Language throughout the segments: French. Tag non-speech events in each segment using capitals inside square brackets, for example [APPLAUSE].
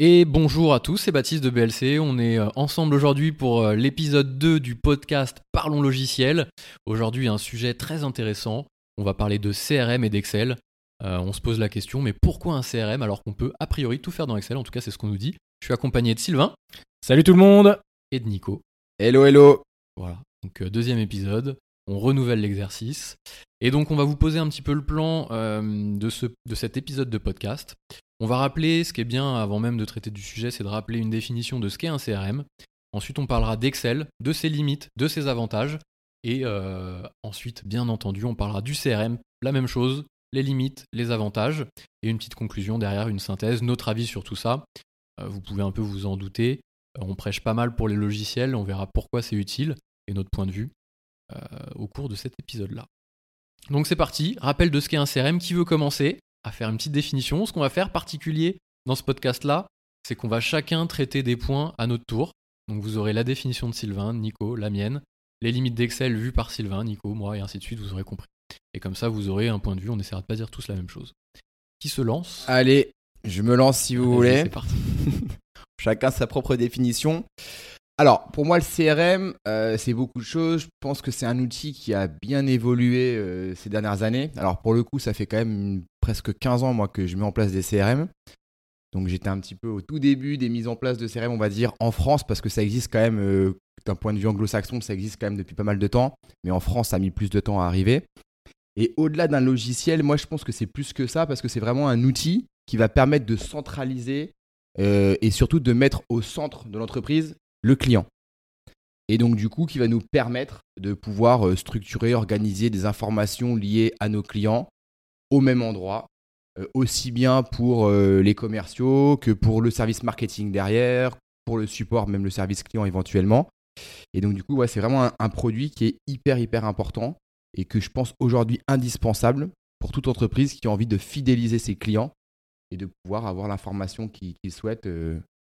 Et bonjour à tous, c'est Baptiste de BLC. On est euh, ensemble aujourd'hui pour euh, l'épisode 2 du podcast Parlons logiciel. Aujourd'hui, un sujet très intéressant. On va parler de CRM et d'Excel. Euh, on se pose la question, mais pourquoi un CRM alors qu'on peut a priori tout faire dans Excel? En tout cas, c'est ce qu'on nous dit. Je suis accompagné de Sylvain Salut tout le monde et de Nico. Hello, hello Voilà, donc deuxième épisode. On renouvelle l'exercice. Et donc, on va vous poser un petit peu le plan de, ce, de cet épisode de podcast. On va rappeler, ce qui est bien avant même de traiter du sujet, c'est de rappeler une définition de ce qu'est un CRM. Ensuite, on parlera d'Excel, de ses limites, de ses avantages. Et euh, ensuite, bien entendu, on parlera du CRM, la même chose, les limites, les avantages. Et une petite conclusion derrière, une synthèse, notre avis sur tout ça. Euh, vous pouvez un peu vous en douter. Euh, on prêche pas mal pour les logiciels, on verra pourquoi c'est utile et notre point de vue au cours de cet épisode-là. Donc c'est parti, rappel de ce qu'est un CRM, qui veut commencer à faire une petite définition? Ce qu'on va faire particulier dans ce podcast-là, c'est qu'on va chacun traiter des points à notre tour. Donc vous aurez la définition de Sylvain, Nico, la mienne, les limites d'Excel vues par Sylvain, Nico, moi, et ainsi de suite, vous aurez compris. Et comme ça, vous aurez un point de vue, on essaiera de pas dire tous la même chose. Qui se lance? Allez, je me lance si vous voulez. C'est parti. [LAUGHS] Chacun sa propre définition. Alors, pour moi, le CRM, euh, c'est beaucoup de choses. Je pense que c'est un outil qui a bien évolué euh, ces dernières années. Alors, pour le coup, ça fait quand même presque 15 ans, moi, que je mets en place des CRM. Donc, j'étais un petit peu au tout début des mises en place de CRM, on va dire, en France, parce que ça existe quand même, euh, d'un point de vue anglo-saxon, ça existe quand même depuis pas mal de temps. Mais en France, ça a mis plus de temps à arriver. Et au-delà d'un logiciel, moi, je pense que c'est plus que ça, parce que c'est vraiment un outil qui va permettre de centraliser et surtout de mettre au centre de l'entreprise le client. Et donc du coup, qui va nous permettre de pouvoir euh, structurer, organiser des informations liées à nos clients au même endroit, euh, aussi bien pour euh, les commerciaux que pour le service marketing derrière, pour le support, même le service client éventuellement. Et donc du coup, c'est vraiment un, produit qui est hyper, hyper important et que je pense aujourd'hui indispensable pour toute entreprise qui a envie de fidéliser ses clients et de pouvoir avoir l'information qu'ils souhaitent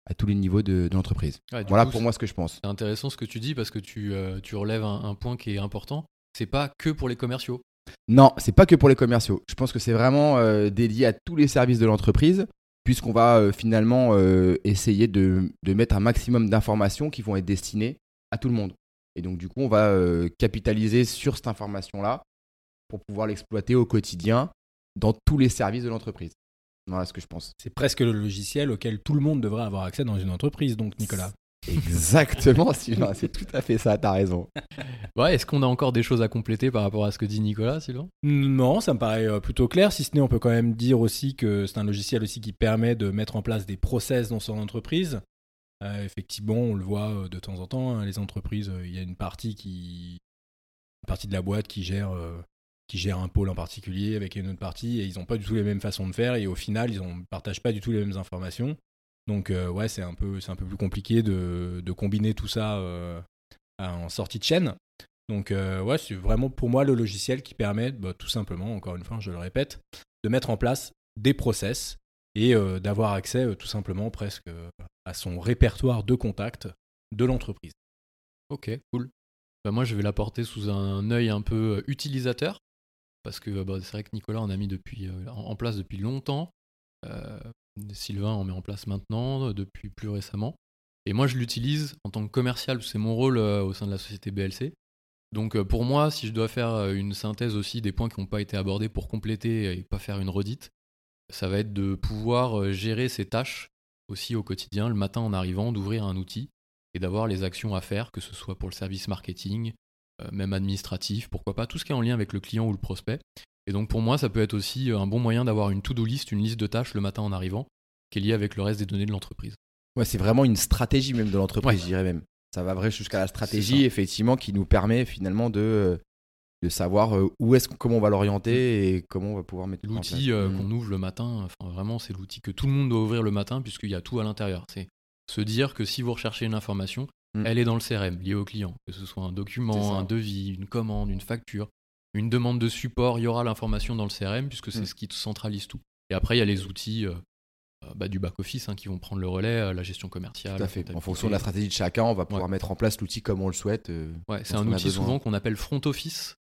à tous les niveaux de, l'entreprise. voilà pour moi ce que je pense. C'est intéressant ce que tu dis parce que tu, euh, tu relèves un, point qui est important. C'est pas que pour les commerciaux. Non, c'est pas que pour les commerciaux. Je pense que c'est vraiment euh, dédié à tous les services de l'entreprise, puisqu'on va euh, finalement essayer de, de, mettre un maximum d'informations qui vont être destinées à tout le monde. Et donc du coup, on va capitaliser sur cette information-là pour pouvoir l'exploiter au quotidien dans tous les services de l'entreprise. Voilà ce que je pense. C'est presque le logiciel auquel tout le monde devrait avoir accès dans une entreprise, donc Nicolas. Exactement, Sylvain, c'est tout à fait ça, t'as raison. [LAUGHS] Ouais, est-ce qu'on a encore des choses à compléter par rapport à ce que dit Nicolas, Sylvain? Non, ça me paraît euh, plutôt clair, si ce n'est on peut quand même dire aussi que c'est un logiciel aussi qui permet de mettre en place des process dans son entreprise. Euh, effectivement, on le voit euh, de temps en temps, hein, les entreprises, il y a une partie qui une partie de la boîte qui gère qui gèrent un pôle en particulier avec une autre partie et ils n'ont pas du tout les mêmes façons de faire et au final ils ne partagent pas du tout les mêmes informations. Donc euh, ouais c'est un peu un peu plus compliqué de, de combiner tout ça euh, en sortie de chaîne. Donc euh, ouais c'est vraiment pour moi le logiciel qui permet bah, tout simplement encore une fois je le répète de mettre en place des process et d'avoir accès tout simplement presque à son répertoire de contacts de l'entreprise. Ok, cool. Bah, moi, je vais l'apporter sous un œil un peu utilisateur parce que bah, c'est vrai que Nicolas en a mis depuis, euh, en place depuis longtemps. Euh, Sylvain en met en place maintenant, depuis plus récemment. Et moi, je l'utilise en tant que commercial, c'est mon rôle euh, au sein de la société BLC. Donc pour moi, si je dois faire une synthèse aussi des points qui n'ont pas été abordés pour compléter et pas faire une redite, ça va être de pouvoir gérer ses tâches aussi au quotidien, le matin en arrivant, d'ouvrir un outil et d'avoir les actions à faire, que ce soit pour le service marketing, euh, même administratif, pourquoi pas, tout ce qui est en lien avec le client ou le prospect. Et donc pour moi, ça peut être aussi euh, un bon moyen d'avoir une to-do list, une liste de tâches le matin en arrivant, qui est liée avec le reste des données de l'entreprise. Ouais, c'est vraiment une stratégie même de l'entreprise, je dirais même. Ça va vrai jusqu'à la stratégie, effectivement, qui nous permet finalement de, euh, de savoir où est-ce comment on va l'orienter et comment on va pouvoir mettre l'outil mm. qu'on ouvre le matin. Enfin, vraiment, c'est l'outil que tout le monde doit ouvrir le matin puisqu'il y a tout à l'intérieur. C'est se dire que si vous recherchez une information, Mm. Elle est dans le CRM, liée au client. Que ce soit un document, un devis, une commande, une facture, une demande de support, il y aura l'information dans le CRM puisque c'est mm. ce qui centralise tout. Et après, il y a les outils euh, euh, bah, du back-office hein, qui vont prendre le relais, euh, la gestion commerciale. Tout à fait. En fonction de la stratégie de chacun, on va pouvoir mettre en place l'outil comme on le souhaite. ouais, c'est un outil souvent qu'on appelle front office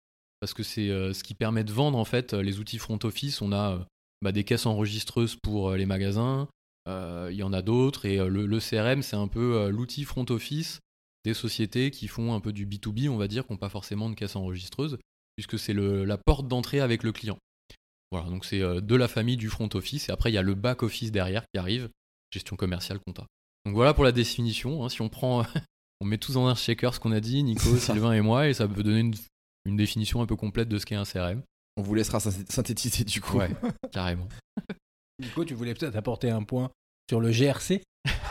parce que c'est ce qui permet de vendre en fait les outils front office. On a bah, des caisses enregistreuses pour les magasins, Il y en a d'autres et le, le, CRM, c'est un peu l'outil front office des sociétés qui font un peu du B2B, on va dire, qui n'ont pas forcément de caisse enregistreuse, puisque c'est la porte d'entrée avec le client. Voilà, donc c'est de la famille du front office et après il y a le back office derrière qui arrive, gestion commerciale, compta. Donc voilà pour la définition. Hein. si on prend, [LAUGHS] on met tous dans un shaker ce qu'on a dit, Nico, Sylvain et moi, et ça peut donner une, définition un peu complète de ce qu'est un CRM. On vous laissera synthétiser du coup. Ouais, carrément. [LAUGHS] Nico, tu voulais peut-être apporter un point sur le GRC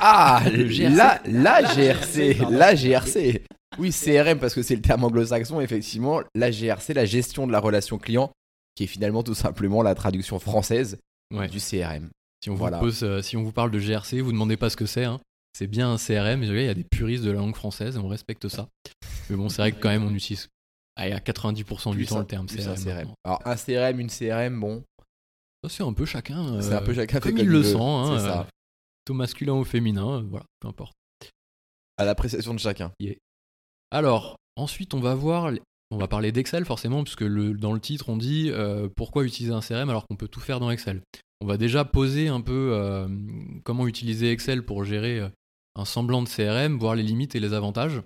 Ah, [LAUGHS] le GRC. La, la GRC, la GRC. Oui, CRM parce que c'est le terme anglo-saxon, effectivement. La GRC, la gestion de la relation client, qui est finalement tout simplement la traduction française du CRM. Si on, vous pose, euh, si on vous parle de GRC, vous demandez pas ce que c'est. Hein. C'est bien un CRM. Il y a des puristes de la langue française et on respecte ça. Mais bon, c'est vrai que quand même, on utilise à 90% du temps le terme CRM. Alors, un CRM, une CRM, bon. C'est un peu chacun. c'est un peu chacun comme il le sent. Hein, ça. Euh, masculin ou féminin, euh, voilà, peu importe. À l'appréciation de chacun. Alors, ensuite, on va voir on va parler d'Excel forcément, puisque le, dans le titre on dit pourquoi utiliser un CRM alors qu'on peut tout faire dans Excel on va déjà poser un peu euh, comment utiliser Excel pour gérer euh, un semblant de CRM, voir les limites et les avantages.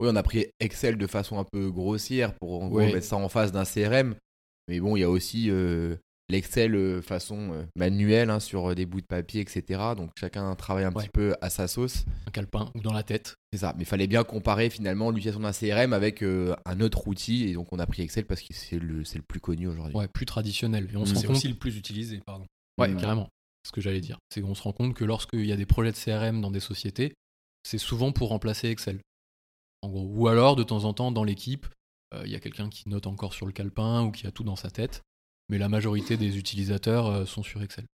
Oui, on a pris Excel de façon un peu grossière pour mettre ça en face d'un CRM. Mais bon, il y a aussi euh, l'Excel façon manuelle hein, sur des bouts de papier, etc. Donc chacun travaille un petit peu à sa sauce. Un calepin ou dans la tête. C'est ça. Mais il fallait bien comparer finalement l'utilisation d'un CRM avec un autre outil. Et donc on a pris Excel parce que c'est le, le, plus connu aujourd'hui. Ouais, plus traditionnel. Et on mmh. C'est aussi le plus utilisé, pardon. Ouais, mmh. carrément. Ce que j'allais dire. C'est qu'on se rend compte que lorsqu'il y a des projets de CRM dans des sociétés, c'est souvent pour remplacer Excel. En gros. Ou alors, de temps en temps, dans l'équipe, euh, il y a quelqu'un qui note encore sur le calepin ou qui a tout dans sa tête. Mais la majorité des utilisateurs euh, sont sur Excel.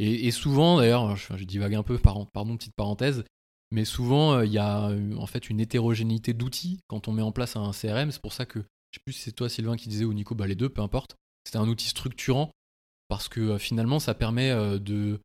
Et, souvent, d'ailleurs, je, je, divague un peu, pardon, petite parenthèse, mais souvent, euh, il y a en fait une hétérogénéité d'outils quand on met en place un CRM. C'est pour ça que, je sais plus si c'est toi, Sylvain, qui disait, ou Nico, bah, les deux, peu importe. C'est un outil structurant parce que euh, finalement ça permet euh, de,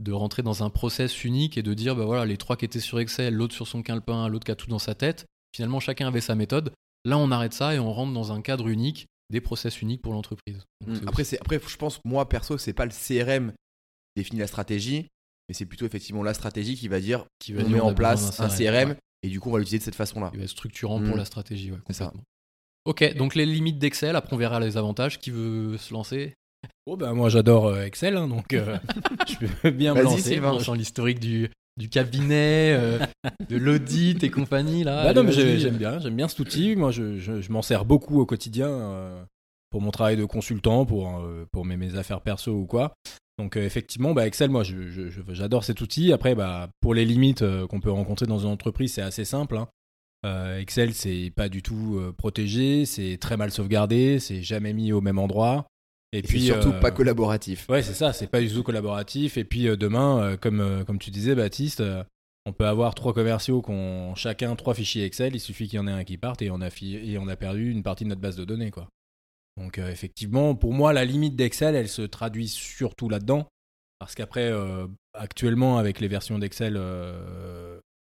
de rentrer dans un process unique et de dire bah voilà les trois qui étaient sur Excel, l'autre sur son calepin, l'autre qui a tout dans sa tête. Finalement chacun avait sa méthode. Là on arrête ça et on rentre dans un cadre unique, des process uniques pour l'entreprise. Mmh. Après je pense moi perso c'est pas le CRM qui définit la stratégie, mais c'est plutôt effectivement la stratégie qui va dire qui va on met en place un CRM, et du coup on va l'utiliser de cette façon-là. Il va être structurant pour mmh. la stratégie, ouais, ça. Ok, donc les limites d'Excel, après on verra les avantages. Qui veut se lancer? Oh ben moi j'adore euh, Excel, hein, donc euh, [LAUGHS] je peux bien me lancer. L'historique du, du cabinet, euh, de l'audit et compagnie là. Bah non mais j'aime bien, j'aime bien cet outil. Moi je, je, m'en sers beaucoup au quotidien pour mon travail de consultant, pour pour mes, mes, affaires perso ou quoi. Donc effectivement, bah, Excel, moi j'adore cet outil. Après, bah, pour les limites qu'on peut rencontrer dans une entreprise, c'est assez simple. Hein. Excel, c'est pas du tout protégé, c'est très mal sauvegardé, c'est jamais mis au même endroit. Et, puis surtout euh, pas collaboratif. Ouais, c'est ça, c'est pas du tout collaboratif. Et puis euh, demain, euh, comme, comme tu disais, Baptiste, on peut avoir trois commerciaux qui ont chacun trois fichiers Excel. Il suffit qu'il y en ait un qui parte et on a, et on a perdu une partie de notre base de données. Quoi. Donc effectivement, pour moi, la limite d'Excel, elle se traduit surtout là-dedans. Parce qu'après, actuellement, avec les versions d'Excel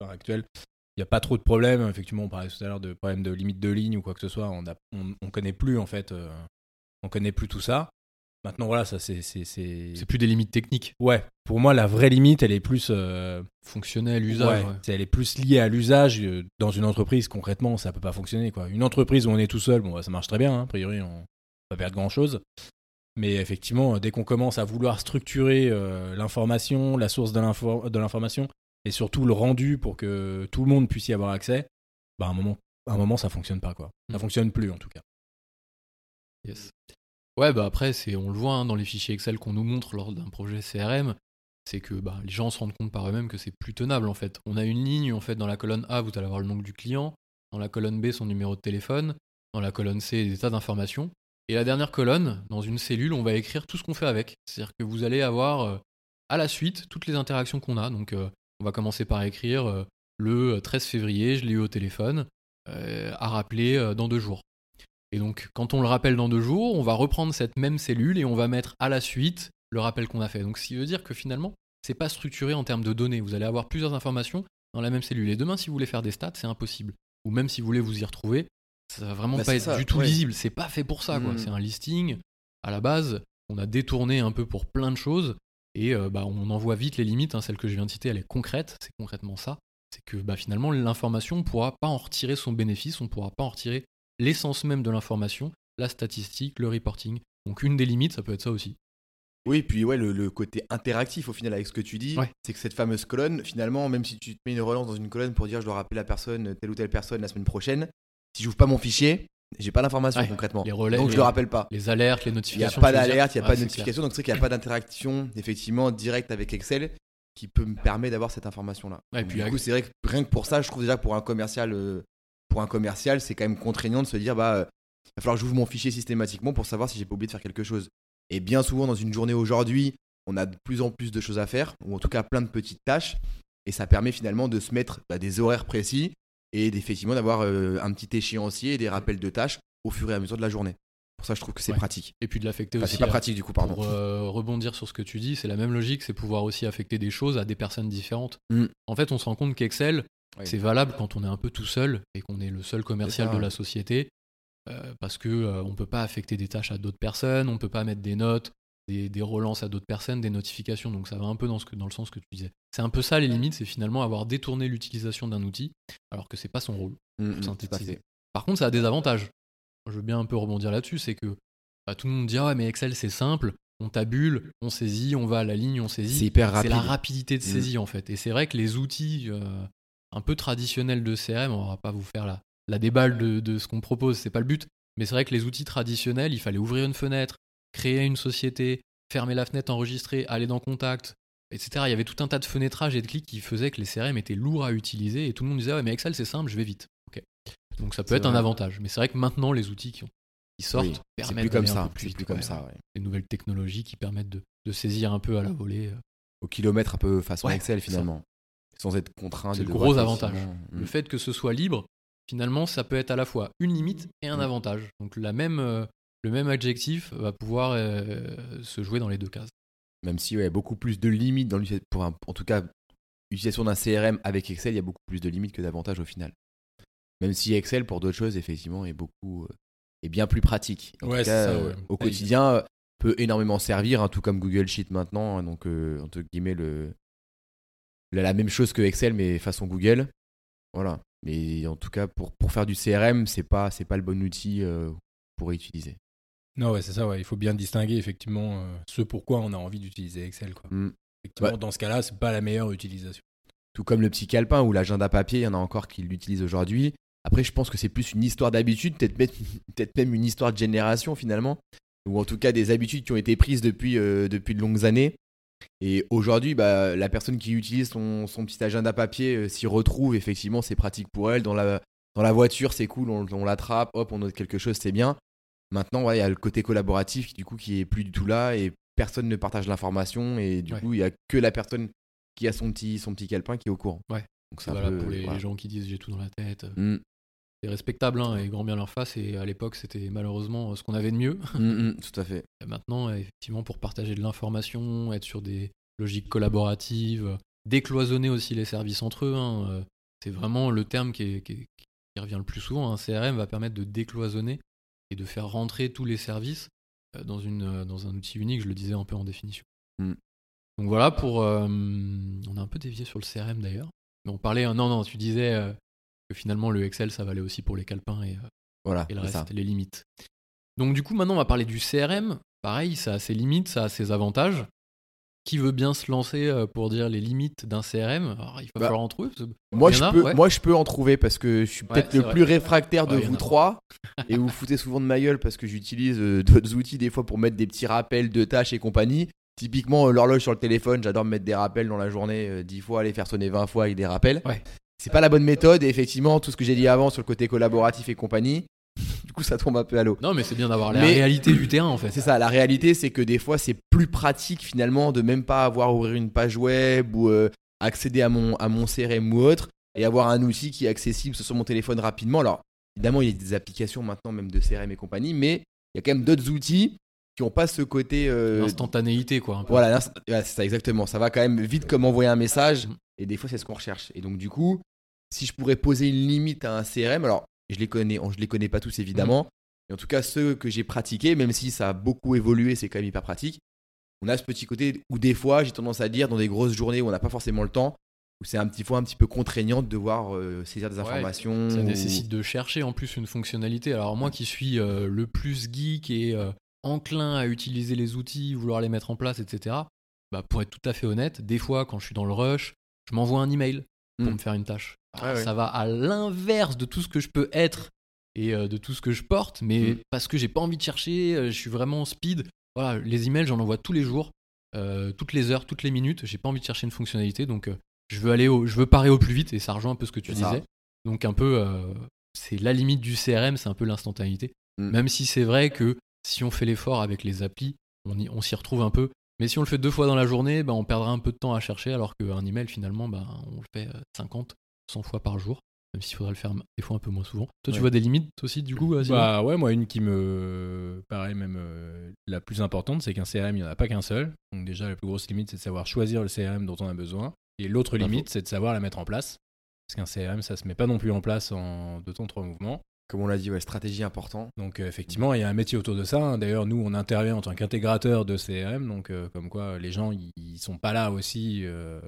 actuelles, il n'y a pas trop de problèmes. Effectivement, on parlait tout à l'heure de problèmes de limite de ligne ou quoi que ce soit. On ne on, connaît plus en fait on connaît plus tout ça. Maintenant, voilà, ça c'est. C'est plus des limites techniques. Ouais, pour moi, la vraie limite, elle est plus. Euh, Fonctionnelle, usage. Elle est plus liée à l'usage. Euh, dans une entreprise, concrètement, ça peut pas fonctionner. Quoi. Une entreprise où on est tout seul, bon, bah, ça marche très bien, hein, a priori, on va perdre grand chose. Mais effectivement, dès qu'on commence à vouloir structurer euh, l'information, la source de l'information, et surtout le rendu pour que tout le monde puisse y avoir accès, bah, à un moment, à un moment ça fonctionne pas. Quoi. Ça mm. fonctionne plus, en tout cas. Ouais, bah après, c'est, on le voit hein, dans les fichiers Excel qu'on nous montre lors d'un projet CRM, c'est que bah, les gens se rendent compte par eux-mêmes que c'est plus tenable en fait. On a une ligne en fait dans la colonne A, vous allez avoir le nom du client, dans la colonne B, son numéro de téléphone, dans la colonne C, des tas d'informations. Et la dernière colonne, dans une cellule, on va écrire tout ce qu'on fait avec. C'est-à-dire que vous allez avoir euh, à la suite toutes les interactions qu'on a. Donc euh, on va commencer par écrire euh, le 13 février, je l'ai eu au téléphone, à rappeler dans deux jours. Et donc, quand on le rappelle dans deux jours, on va reprendre cette même cellule et on va mettre à la suite le rappel qu'on a fait. Donc, ce qui veut dire que finalement, c'est pas structuré en termes de données. Vous allez avoir plusieurs informations dans la même cellule. Et demain, si vous voulez faire des stats, c'est impossible. Ou même si vous voulez vous y retrouver, ça va vraiment bah, pas être du tout lisible. C'est pas fait pour ça, quoi. Hmm. C'est un listing. À la base, on a détourné un peu pour plein de choses. Et euh, bah, on en voit vite les limites. hein. Celle que je viens de citer, elle est concrète. C'est concrètement ça. C'est que bah, finalement, l'information, on ne pourra pas en retirer son bénéfice. On ne pourra pas en retirer l'essence même de l'information, la statistique, le reporting. Donc une des limites, ça peut être ça aussi. Oui, puis ouais, le, le côté interactif au final avec ce que tu dis, Ouais. c'est que cette fameuse colonne, finalement, même si tu te mets une relance dans une colonne pour dire je dois rappeler la personne, telle ou telle personne la semaine prochaine, si j'ouvre pas mon fichier, j'ai pas l'information Ouais, concrètement. les relais, Donc je le rappelle pas. Les alertes, les Il n'y a notifications. pas d'alerte, il n'y a Ouais, pas de notification, donc c'est vrai qu'il n'y a pas d'interaction effectivement directe avec Excel qui peut me permettre d'avoir cette information-là. Ouais, et Donc, puis du coup, c'est vrai que rien que pour ça, je trouve déjà pour un commercial, euh, pour un commercial, c'est quand même contraignant de se dire bah, euh, il va falloir que j'ouvre mon fichier systématiquement pour savoir si j'ai pas oublié de faire quelque chose. Et bien souvent dans une journée aujourd'hui, on a de plus en plus de choses à faire, ou en tout cas plein de petites tâches, et ça permet finalement de se mettre bah, des horaires précis et d'effectivement d'avoir euh, un petit échéancier et des rappels de tâches au fur et à mesure de la journée. Pour ça, je trouve que c'est Ouais. pratique. Et puis de l'affecter Enfin, aussi. c'est pas à- pratique du coup, pardon. Pour euh, rebondir sur ce que tu dis, c'est la même logique, c'est pouvoir aussi affecter des choses à des personnes différentes. Mm. En fait, on se rend compte qu'Excel, C'est valable quand on est un peu tout seul et qu'on est le seul commercial ça, de la société, euh, parce que euh, on peut pas affecter des tâches à d'autres personnes, on peut pas mettre des notes, des, des relances à d'autres personnes, des notifications. Donc ça va un peu dans, ce que, dans le sens que tu disais. C'est un peu ça les limites, c'est finalement avoir détourné l'utilisation d'un outil alors que c'est pas son rôle. Mm, mm, tout à synthétiser. Par contre, ça a des avantages. Je veux bien un peu rebondir là-dessus, c'est que bah, tout le monde dit ah ouais mais Excel c'est simple, on tabule, on saisit, on va à la ligne, on C'est saisit. hyper C'est rapide. la rapidité de Mm. saisie en fait. Et c'est vrai que les outils euh, un peu traditionnels de CRM, on va pas vous faire la, la déballe de, de ce qu'on propose, c'est pas le but. Mais c'est vrai que les outils traditionnels, il fallait ouvrir une fenêtre, créer une société, fermer la fenêtre, enregistrer, aller dans contact, etc. Il y avait tout un tas de fenêtrages et de clics qui faisaient que les CRM étaient lourds à utiliser et tout le monde disait ouais mais Excel c'est simple, je vais vite. Ok. Donc ça peut être un avantage. Mais c'est vrai que maintenant les outils qui, ont- qui sortent Oui, permettent plus comme ça. peu plus C'est vite, plus comme ouais. ça. ouais. Les nouvelles technologies qui permettent de, de saisir un peu à la volée. euh, Au kilomètre, un peu façon Ouais, Excel finalement. Sans être contraint. C'est de le gros avantage. Le Mm. fait que ce soit libre, finalement, ça peut être à la fois une limite et un Mm. avantage. Donc la même, euh, le même adjectif va pouvoir euh, se jouer dans les deux cases. Même si ouais, il y a beaucoup plus de limites dans l'utilisation, pour un- en tout cas, l'utilisation d'un CRM avec Excel, il y a beaucoup plus de limites que d'avantages au final. Même si Excel, pour d'autres choses, effectivement, est beaucoup euh, est bien plus pratique. En Ouais, tout c'est cas, ça, ouais. au quotidien, peut énormément servir, hein, tout comme Google Sheet maintenant. hein, donc, euh, entre guillemets, le, la, même chose que Excel, mais façon Google. Voilà. Mais en tout cas, pour, pour faire du CRM, c'est pas c'est pas le bon outil euh, pour utiliser. Non, ouais, c'est ça, ouais. Il faut bien distinguer effectivement euh, ce pourquoi on a envie d'utiliser Excel. Quoi. Mm. Effectivement, dans ce cas-là, c'est pas la meilleure utilisation. Tout comme le petit calepin ou l'agenda papier, il y en a encore qui l'utilisent aujourd'hui. Après, je pense que c'est plus une histoire d'habitude, peut-être même, [LAUGHS] peut-être même une histoire de génération finalement, ou en tout cas des habitudes qui ont été prises depuis, euh, depuis de longues années. Et aujourd'hui, bah, la personne qui utilise son, son petit agenda papier euh, s'y retrouve, effectivement, c'est pratique pour elle. Dans la, dans la voiture, c'est cool, on, on l'attrape, hop, on note quelque chose, c'est bien. Maintenant, ouais, il y a le côté collaboratif du coup qui est plus du tout là et personne ne partage l'information et du Ouais. coup, il y a que la personne qui a son petit, son petit calepin qui est au courant. Ouais. Donc c'est Voilà, peu, pour les, voilà. les gens qui disent j'ai tout dans la tête. Mm, C'est respectable hein, et grand bien leur face. Et à l'époque, c'était malheureusement ce qu'on avait de mieux. mm, mm, tout à fait. Et maintenant, euh, effectivement, pour partager de l'information, être sur des logiques collaboratives, euh, décloisonner aussi les services entre eux. hein, euh, C'est vraiment le terme qui, est- qui est- qui revient le plus souvent. Un CRM va permettre de décloisonner et de faire rentrer tous les services euh, dans, une, euh, dans un outil unique, je le disais un peu en définition. Mm. Donc voilà, pour, euh, on a un peu dévié sur le CRM d'ailleurs. Mais on parlait, euh, non, non, tu disais euh, que finalement le Excel, ça valait aussi pour les calepins et, euh, Voilà, et le ça. reste, les limites. Donc du coup, maintenant, on va parler du CRM. Pareil, ça a ses limites, ça a ses avantages. Qui veut bien se lancer euh, pour dire les limites d'un CRM Alors, il va Bah, falloir en trouver. Moi je, a, peux, ouais. moi, je peux en trouver parce que je suis peut-être le vrai. plus réfractaire de Ouais, vous trois. et vous vous foutez souvent de ma gueule parce que j'utilise euh, [LAUGHS] d'autres outils des fois pour mettre des petits rappels de tâches et compagnie. Typiquement, l'horloge sur le téléphone, j'adore me mettre des rappels dans la journée, euh, 10 fois, aller faire sonner 20 fois avec des rappels. Ouais. C'est pas la bonne méthode et effectivement, tout ce que j'ai dit avant sur le côté collaboratif et compagnie, du coup, ça tombe un peu à l'eau. Non, mais c'est bien d'avoir la Mais- réalité du terrain en fait. C'est ça, la réalité, c'est que des fois, c'est plus pratique finalement de même pas avoir à ouvrir une page web ou euh, accéder à mon, à mon CRM ou autre et avoir un outil qui est accessible sur mon téléphone rapidement. Alors, évidemment, il y a des applications maintenant, même de CRM et compagnie, mais il y a quand même d'autres outils qui n'ont pas ce côté. euh, L'instantanéité, quoi. un peu. voilà, c'est ça, exactement. Ça va quand même vite comme envoyer un message. Et des fois, c'est ce qu'on recherche. Et donc, du coup, si je pourrais poser une limite à un CRM, alors, je les connais, je les connais pas tous évidemment. Mais en tout cas, ceux que j'ai pratiqués, même si ça a beaucoup évolué, c'est quand même hyper pratique. on a ce petit côté où des fois, j'ai tendance à dire, dans des grosses journées où on n'a pas forcément le temps, où c'est un petit fois un petit peu contraignant de devoir euh, saisir des Ouais, informations. Ça ou- nécessite de chercher en plus une fonctionnalité. Alors moi qui suis euh, le plus geek et euh, enclin à utiliser les outils, vouloir les mettre en place, etc. Bah, pour être tout à fait honnête, des fois quand je suis dans le rush, je m'envoie un email pour Mm. me faire une tâche. Alors. Ça va à l'inverse de tout ce que je peux être et euh, de tout ce que je porte, mais Mm. parce que j'ai pas envie de chercher, euh, je suis vraiment speed. Voilà, les emails j'en envoie tous les jours, euh, toutes les heures, toutes les minutes. J'ai pas envie de chercher une fonctionnalité, donc je veux aller, au, je veux parer au plus vite et ça rejoint un peu ce que tu ça. disais. Donc un peu, c'est la limite du CRM, c'est un peu l'instantanéité. Mm. Même si c'est vrai que si on fait l'effort avec les applis, on s'y retrouve un peu. Mais si on le fait deux fois dans la journée, bah, on perdra un peu de temps à chercher, alors qu'un email finalement, bah, on le fait euh, 50, 100 fois par jour. Même s'il faudrait le faire des fois un peu moins souvent. Toi, tu vois des limites aussi du coup euh, Bah ouais, moi une qui me paraît même euh, la plus importante, c'est qu'un CRM, il n'y en a pas qu'un seul. Donc déjà, la plus grosse limite, c'est de savoir choisir le CRM dont on a besoin. Et l'autre limite, c'est de savoir la mettre en place. Parce qu'un CRM, ça se met pas non plus en place en deux temps, trois mouvements. Comme on l'a dit, ouais, stratégie important. Donc euh, effectivement, il y a un métier autour de ça. hein. D'ailleurs, nous, on intervient en tant qu'intégrateur de CRM, donc euh, comme quoi les gens, ils, sont pas là aussi. euh,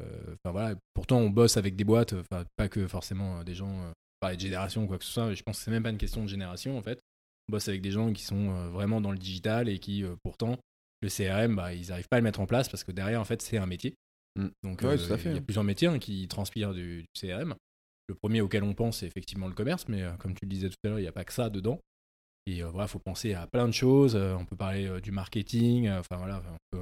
Enfin voilà. Pourtant, on bosse avec des boîtes, enfin pas que forcément euh, des gens, euh, parler de génération ou quoi que ce soit. Je pense que c'est même pas une question de génération en fait. On bosse avec des gens qui sont euh, vraiment dans le digital et qui, euh, pourtant, le CRM, bah, ils n'arrivent pas à le mettre en place parce que derrière, en fait, c'est un métier. Mm. Donc, Ouais, euh, il y a plusieurs métiers hein, qui transpirent du, du CRM. Le premier auquel on pense, c'est effectivement le commerce, mais euh, comme tu le disais tout à l'heure, il n'y a pas que ça dedans. Et euh, voilà, faut penser à plein de choses. Euh, on peut parler du marketing. Enfin voilà, on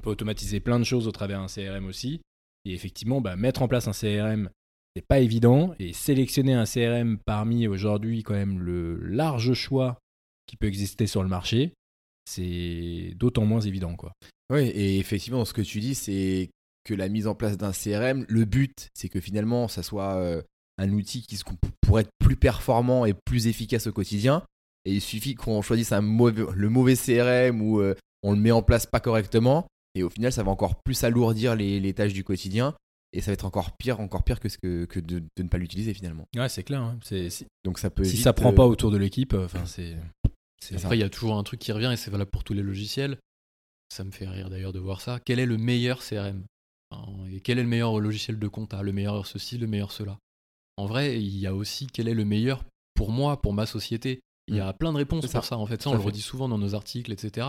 peut, automatiser plein de choses au travers d'un CRM aussi. Et effectivement, bah, mettre en place un CRM, c'est pas évident. Et sélectionner un CRM parmi aujourd'hui quand même le large choix qui peut exister sur le marché, c'est d'autant moins évident quoi. Oui, et effectivement, ce que tu dis, c'est que la mise en place d'un CRM, le but, c'est que finalement, ça soit un outil qui se- pour être plus performant et plus efficace au quotidien. Et il suffit qu'on choisisse un mauvais, le mauvais CRM ou euh, on le met en place pas correctement. Et au final, ça va encore plus alourdir les, les tâches du quotidien. Et ça va être encore pire, encore pire que, ce que, que de, de ne pas l'utiliser finalement. Ouais, c'est clair. hein. C'est- si Donc ça peut si vite, ça prend euh, pas autour de l'équipe, euh, enfin c'est. c'est- ça. Après, il y a toujours un truc qui revient et c'est valable pour tous les logiciels. Ça me fait rire d'ailleurs de voir ça. Quel est le meilleur CRM Et quel est le meilleur logiciel de compta Le meilleur ceci, le meilleur cela En vrai, il y a aussi quel est le meilleur pour moi, pour ma société. Il y a plein de réponses Mm. Ça. pour ça. En fait, ça, on le fait. redit souvent dans nos articles, etc.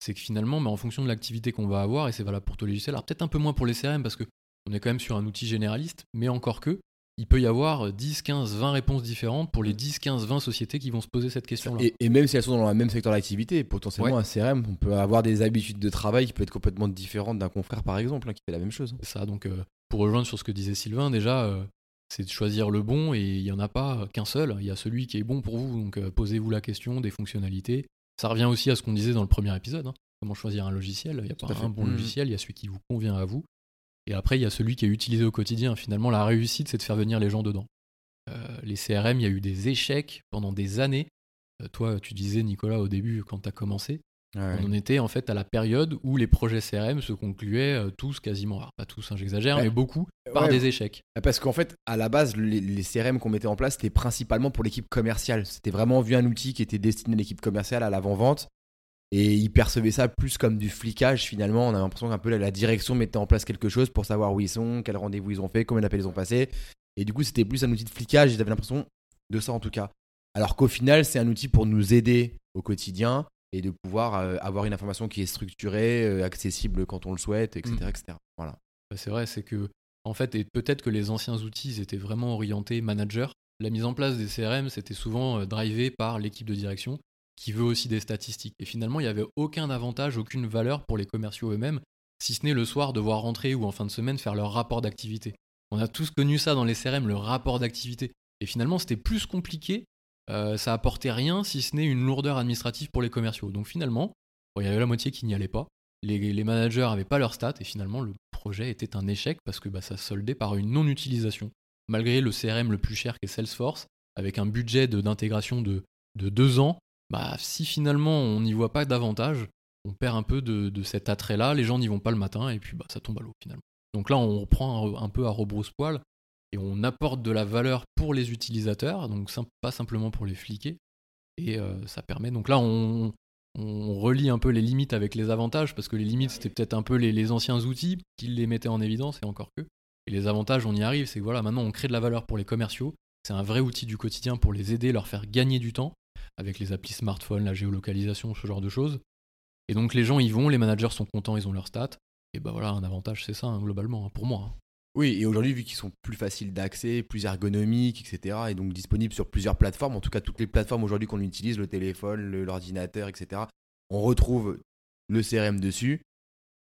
C'est que finalement, mais en fonction de l'activité qu'on va avoir, et c'est valable pour tous les logiciels, alors peut-être un peu moins pour les CRM parce que on est quand même sur un outil généraliste, mais encore que, il peut y avoir 10, 15, 20 réponses différentes pour les 10, 15, 20 sociétés qui vont se poser cette question-là. Et, et même si elles sont dans le même secteur d'activité, potentiellement Ouais. un CRM, on peut avoir des habitudes de travail qui peuvent être complètement différentes d'un confrère par exemple, hein, qui fait la même chose. Ça, donc euh, pour rejoindre sur ce que disait Sylvain, déjà, euh, c'est de choisir le bon et il n'y en a pas qu'un seul. Il y a celui qui est bon pour vous, donc euh, posez-vous la question des fonctionnalités. Ça revient aussi à ce qu'on disait dans le premier épisode. hein. Comment choisir un logiciel? Il n'y a pas un bon Mhm. logiciel, il y a celui qui vous convient à vous. Et après, il y a celui qui est utilisé au quotidien. Finalement, la réussite, c'est de faire venir les gens dedans. Euh, les CRM, il y a eu des échecs pendant des années. Euh, toi, tu disais, Nicolas, au début, quand tu as commencé, on en était en fait à la période où les projets CRM se concluaient euh, tous quasiment, alors pas tous, hein, j'exagère, Ouais. mais beaucoup, par Ouais. des échecs. Parce qu'en fait, à la base, les, les CRM qu'on mettait en place, c'était principalement pour l'équipe commerciale. C'était vraiment vu un outil qui était destiné à l'équipe commerciale, à l'avant-vente. Et ils percevaient ça plus comme du flicage finalement. On a l'impression qu'un peu la, la direction mettait en place quelque chose pour savoir où ils sont, quel rendez-vous ils ont fait, combien d'appels ils ont passé. Et du coup, c'était plus un outil de flicage. Ils avaient l'impression de ça en tout cas. Alors qu'au final, c'est un outil pour nous aider au quotidien et de pouvoir euh, avoir une information qui est structurée, euh, accessible quand on le souhaite, etc. Mm. etc. Voilà. Bah, C'est vrai, c'est que, en fait, et peut-être que les anciens outils ils étaient vraiment orientés manager. La mise en place des CRM, c'était souvent euh, drivé par l'équipe de direction qui veut aussi des statistiques. Et finalement, il n'y avait aucun avantage, aucune valeur pour les commerciaux eux-mêmes, si ce n'est le soir devoir rentrer ou en fin de semaine faire leur rapport d'activité. On a tous connu ça dans les CRM, le rapport d'activité. Et finalement, c'était plus compliqué. Euh, ça apportait rien si ce n'est une lourdeur administrative pour les commerciaux. Donc finalement, il y avait la moitié qui n'y allait pas. Les, managers n'avaient pas leurs stats et finalement le projet était un échec parce que bah, ça soldait par une non-utilisation. Malgré le CRM le plus cher qui est Salesforce, avec un budget de- d'intégration de, de deux ans, bah, si finalement on n'y voit pas d'avantage, on perd un peu de, de cet attrait-là, les gens n'y vont pas le matin et puis bah, ça tombe à l'eau finalement. Donc là on reprend un, un peu à rebrousse-poil et on apporte de la valeur pour les utilisateurs, donc pas simplement pour les fliquer. Et euh, ça permet, donc là on, relie un peu les limites avec les avantages, parce que les limites, c'était peut-être un peu les, les anciens outils qui les mettaient en évidence, et encore que. Et les avantages, on y arrive, c'est que voilà, maintenant on crée de la valeur pour les commerciaux, c'est un vrai outil du quotidien pour les aider, leur faire gagner du temps, avec les applis smartphone, la géolocalisation, ce genre de choses. Et donc les gens y vont, les managers sont contents, ils ont leurs stats, et bah voilà, un avantage, c'est ça, hein, globalement, hein, pour moi. hein. Oui, et aujourd'hui, vu qu'ils sont plus faciles d'accès, plus ergonomiques, etc., et donc disponibles sur plusieurs plateformes, en tout cas toutes les plateformes aujourd'hui qu'on utilise, le téléphone, l'ordinateur, etc., on retrouve le CRM dessus.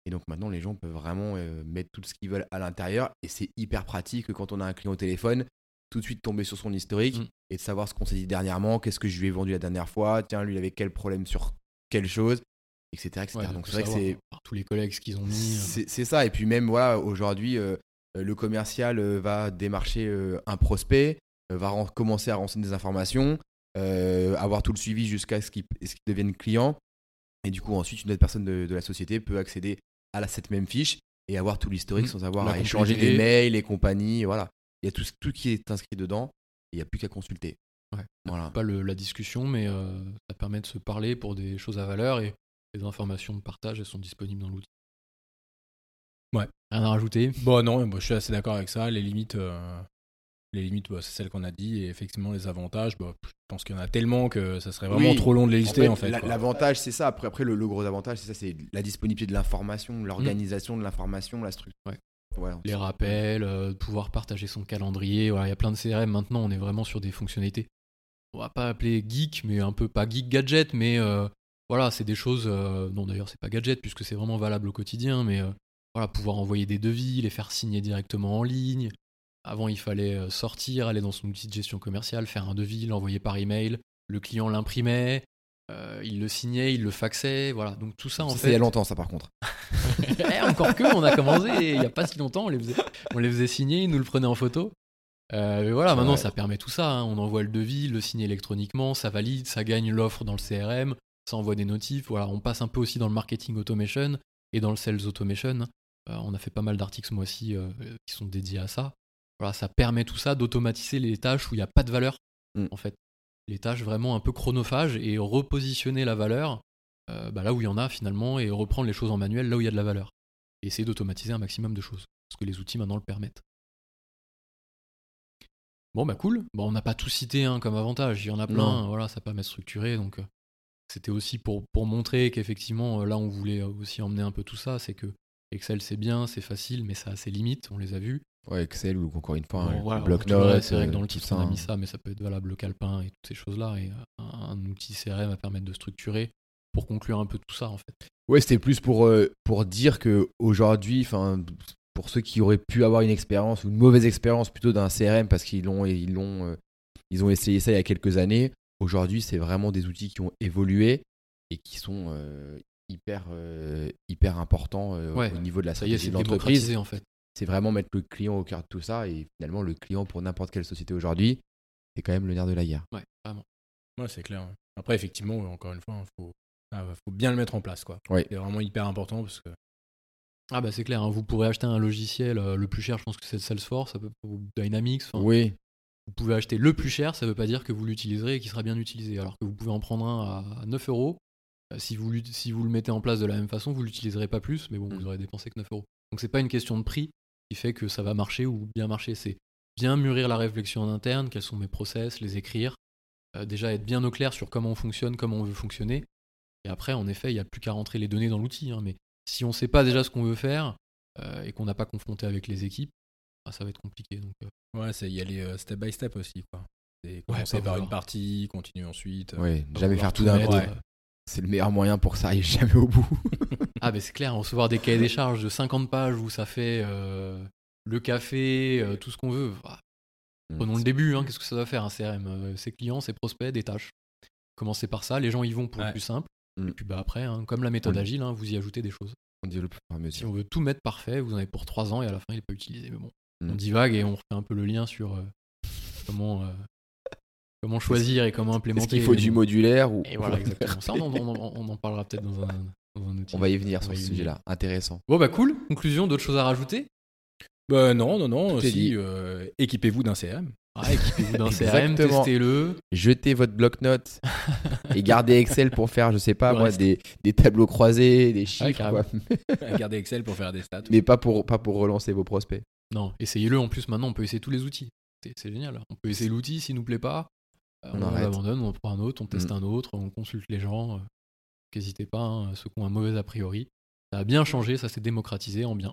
Et donc maintenant, les gens peuvent vraiment euh, mettre tout ce qu'ils veulent à l'intérieur, et c'est hyper pratique quand on a un client au téléphone, tout de suite tomber sur son historique Mm. et de savoir ce qu'on s'est dit dernièrement, qu'est-ce que je lui ai vendu la dernière fois, tiens, lui il avait quel problème sur quelle chose, etc. etc. Ouais, donc c'est vrai que c'est par tous les collègues ce qu'ils ont mis. euh, c'est ça. Et puis même, voilà, aujourd'hui, euh, le commercial euh, va démarcher euh, un prospect, euh, va commencer à renseigner des informations, euh, avoir tout le suivi jusqu'à ce qu'il devienne client. Et du coup, ensuite, une autre personne de, de la société peut accéder à la, cette même fiche et avoir tout l'historique Mhm. sans avoir à échanger des mails et compagnie. Voilà. Il y a tout, ce- tout qui est inscrit dedans. et Il n'y a plus qu'à consulter. Ouais. Voilà. pas le- la discussion, mais euh, ça permet de se parler pour des choses à valeur et les informations de partage, elles sont disponibles dans l'outil. Ouais. Rien à rajouter? Bon, non, bah, je suis assez d'accord avec ça. Les limites, euh, les limites bah, c'est celles qu'on a dit. Et effectivement, les avantages, bah, je pense qu'il y en a tellement que ça serait vraiment Oui. trop long de les lister, en fait, fait. la- quoi. L'avantage, c'est ça. Après, après le, le gros avantage, c'est ça, c'est la disponibilité de l'information, l'organisation de l'information, la structure. Ouais. Les rappels, euh, pouvoir partager son calendrier. Voilà, il y a plein de CRM maintenant, on est vraiment sur des fonctionnalités. On va pas appeler geek, mais un peu pas geek gadget, mais euh, voilà, c'est des choses. euh, non, d'ailleurs, c'est pas gadget puisque c'est vraiment valable au quotidien, mais euh, voilà, pouvoir envoyer des devis, les faire signer directement en ligne. Avant, il fallait euh, sortir, aller dans son outil de gestion commerciale, faire un devis, l'envoyer par email. Le client l'imprimait, euh, il le signait, il le faxait. Voilà, donc tout ça en Ça, fait. c'est il y a longtemps, ça, par contre. [LAUGHS] Eh, encore que, on a commencé il n'y a pas si longtemps, on les faisait, on les faisait signer, ils nous le prenaient en photo. Euh, voilà, maintenant ça permet tout ça. hein. On envoie le devis, le signe électroniquement, ça valide, ça gagne l'offre dans le CRM, ça envoie des notifs. Voilà, on passe un peu aussi dans le marketing automation et dans le sales automation. Euh, on a fait pas mal d'articles ce mois-ci euh, qui sont dédiés à ça. Voilà, ça permet tout ça d'automatiser les tâches où il n'y a pas de valeur, Mm. en fait. Les tâches vraiment un peu chronophages et repositionner la valeur euh, bah, là où il y en a finalement et reprendre les choses en manuel là où il y a de la valeur. Et essayer d'automatiser un maximum de choses. Parce que les outils maintenant le permettent. Bon bah cool. Bon, on n'a pas tout cité hein, comme avantage. Il y en a plein. Non. Voilà, ça permet de structurer. Donc euh, c'était aussi pour, pour montrer qu'effectivement là on voulait aussi emmener un peu tout ça. C'est que Excel c'est bien, c'est facile, mais ça a ses limites. On les a vues. Ouais, Excel ou encore une fois, Bon, un voilà, bloc-notes. c'est vrai que dans euh, le tout titre on a ça, mis hein. ça, mais ça peut être valable le calepin et toutes ces choses-là. Et un, un outil CRM va permettre de structurer pour conclure un peu tout ça en fait. Ouais, c'était plus pour, euh, pour dire que aujourd'hui, enfin, pour ceux qui auraient pu avoir une expérience ou une mauvaise expérience plutôt d'un CRM parce qu'ils l'ont ils l'ont euh, ils ont essayé ça il y a quelques années. Aujourd'hui, c'est vraiment des outils qui ont évolué et qui sont euh, hyper euh, hyper importants euh, Ouais. au niveau de la stratégie c'est de l'entreprise. en fait. C'est vraiment mettre le client au cœur de tout ça et finalement le client pour n'importe quelle société aujourd'hui, c'est quand même le nerf de la guerre. Ouais, vraiment. Ouais, c'est clair. Après, effectivement, encore une fois, il faut, ah, faut bien le mettre en place. quoi. Ouais. C'est vraiment hyper important parce que Ah bah c'est clair, hein, vous pourrez acheter un logiciel, euh, le plus cher je pense que c'est Salesforce, ça peut, ou Dynamics, Oui, vous pouvez acheter le plus cher, ça veut pas dire que vous l'utiliserez et qu'il sera bien utilisé, alors que vous pouvez en prendre un à 9 euros, si vous, si vous le mettez en place de la même façon, vous l'utiliserez pas plus, mais bon, Mm. vous aurez dépensé que 9 euros. Donc c'est pas une question de prix qui fait que ça va marcher ou bien marcher, c'est bien mûrir la réflexion en interne, quels sont mes process, les écrire, euh, déjà être bien au clair sur comment on fonctionne, comment on veut fonctionner, et après en effet il n'y a plus qu'à rentrer les données dans l'outil, hein, mais si on sait pas déjà ce qu'on veut faire euh, et qu'on n'a pas confronté avec les équipes, bah, ça va être compliqué. Donc, euh, ouais, c'est y aller euh, step by step aussi. quoi. Commencer par une partie, continuer ensuite. euh, ouais, pas jamais faire tout d'un coup. Euh, C'est le meilleur moyen pour que ça aille [LAUGHS] jamais au bout. [LAUGHS] Ah, ben c'est clair, recevoir des cahiers des charges de 50 pages où ça fait euh, le café, euh, tout ce qu'on veut. Ah, Prenons le début, hein, qu'est-ce que ça doit faire un CRM Euh, Ses clients, ses prospects, des tâches. Commencez par ça, les gens y vont pour Ouais. le plus simple. Mm. Et puis bah, après, hein, comme la méthode Oui. agile, hein, vous y ajoutez des choses. On développe Si on veut tout mettre parfait, vous en avez pour 3 ans et à la fin, il n'est pas utilisé. Mais bon, Mm. on divague et on refait un peu le lien sur euh, comment, euh, comment choisir et comment implémenter. Est-ce qu'il faut du modulaire ou Et voilà, [LAUGHS] exactement. Ça, on en, on en- on en parlera peut-être dans un, dans un outil. On va y venir On sur ce sujet-là. Intéressant. Bon bah cool, conclusion, d'autres choses à rajouter? Bah non, non, non. Si, euh, équipez-vous d'un CRM. [LAUGHS] Ah, équipez-vous d'un CRM, testez-le. Jetez votre bloc-notes [LAUGHS] et gardez Excel pour faire, je sais pas, moi, des, des tableaux croisés, des chiffres, quoi. Gardez Excel pour faire des stats. mais pas pour, pas pour relancer vos prospects. Non, essayez-le. En plus, maintenant, on peut essayer tous les outils. C'est génial. On peut essayer l'outil, s'il nous plaît pas, On on, arrête. l'abandonne, on en prend un autre, on teste Mm. un autre, on consulte les gens. euh, N'hésitez pas, hein, ceux qui ont un mauvais a priori. Ça a bien changé, ça s'est démocratisé en bien.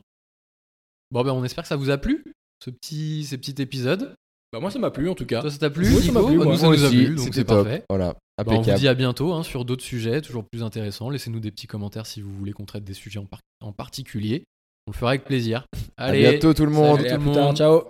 Bon, ben, on espère que ça vous a plu, ce petit, ces petits épisodes. Bah moi ça m'a plu en tout cas. Toi, ça t'a plu Oui, ça plu, Bah. Nous, ça nous a plu, donc c'est parfait. Voilà, Bah, on vous dit à bientôt hein, sur d'autres sujets, toujours plus intéressants. Laissez-nous des petits commentaires si vous voulez qu'on traite des sujets en, par- en particulier. On le fera avec plaisir. à Allez, bientôt tout le monde. salut Allez, à tout plus le tard, monde. ciao.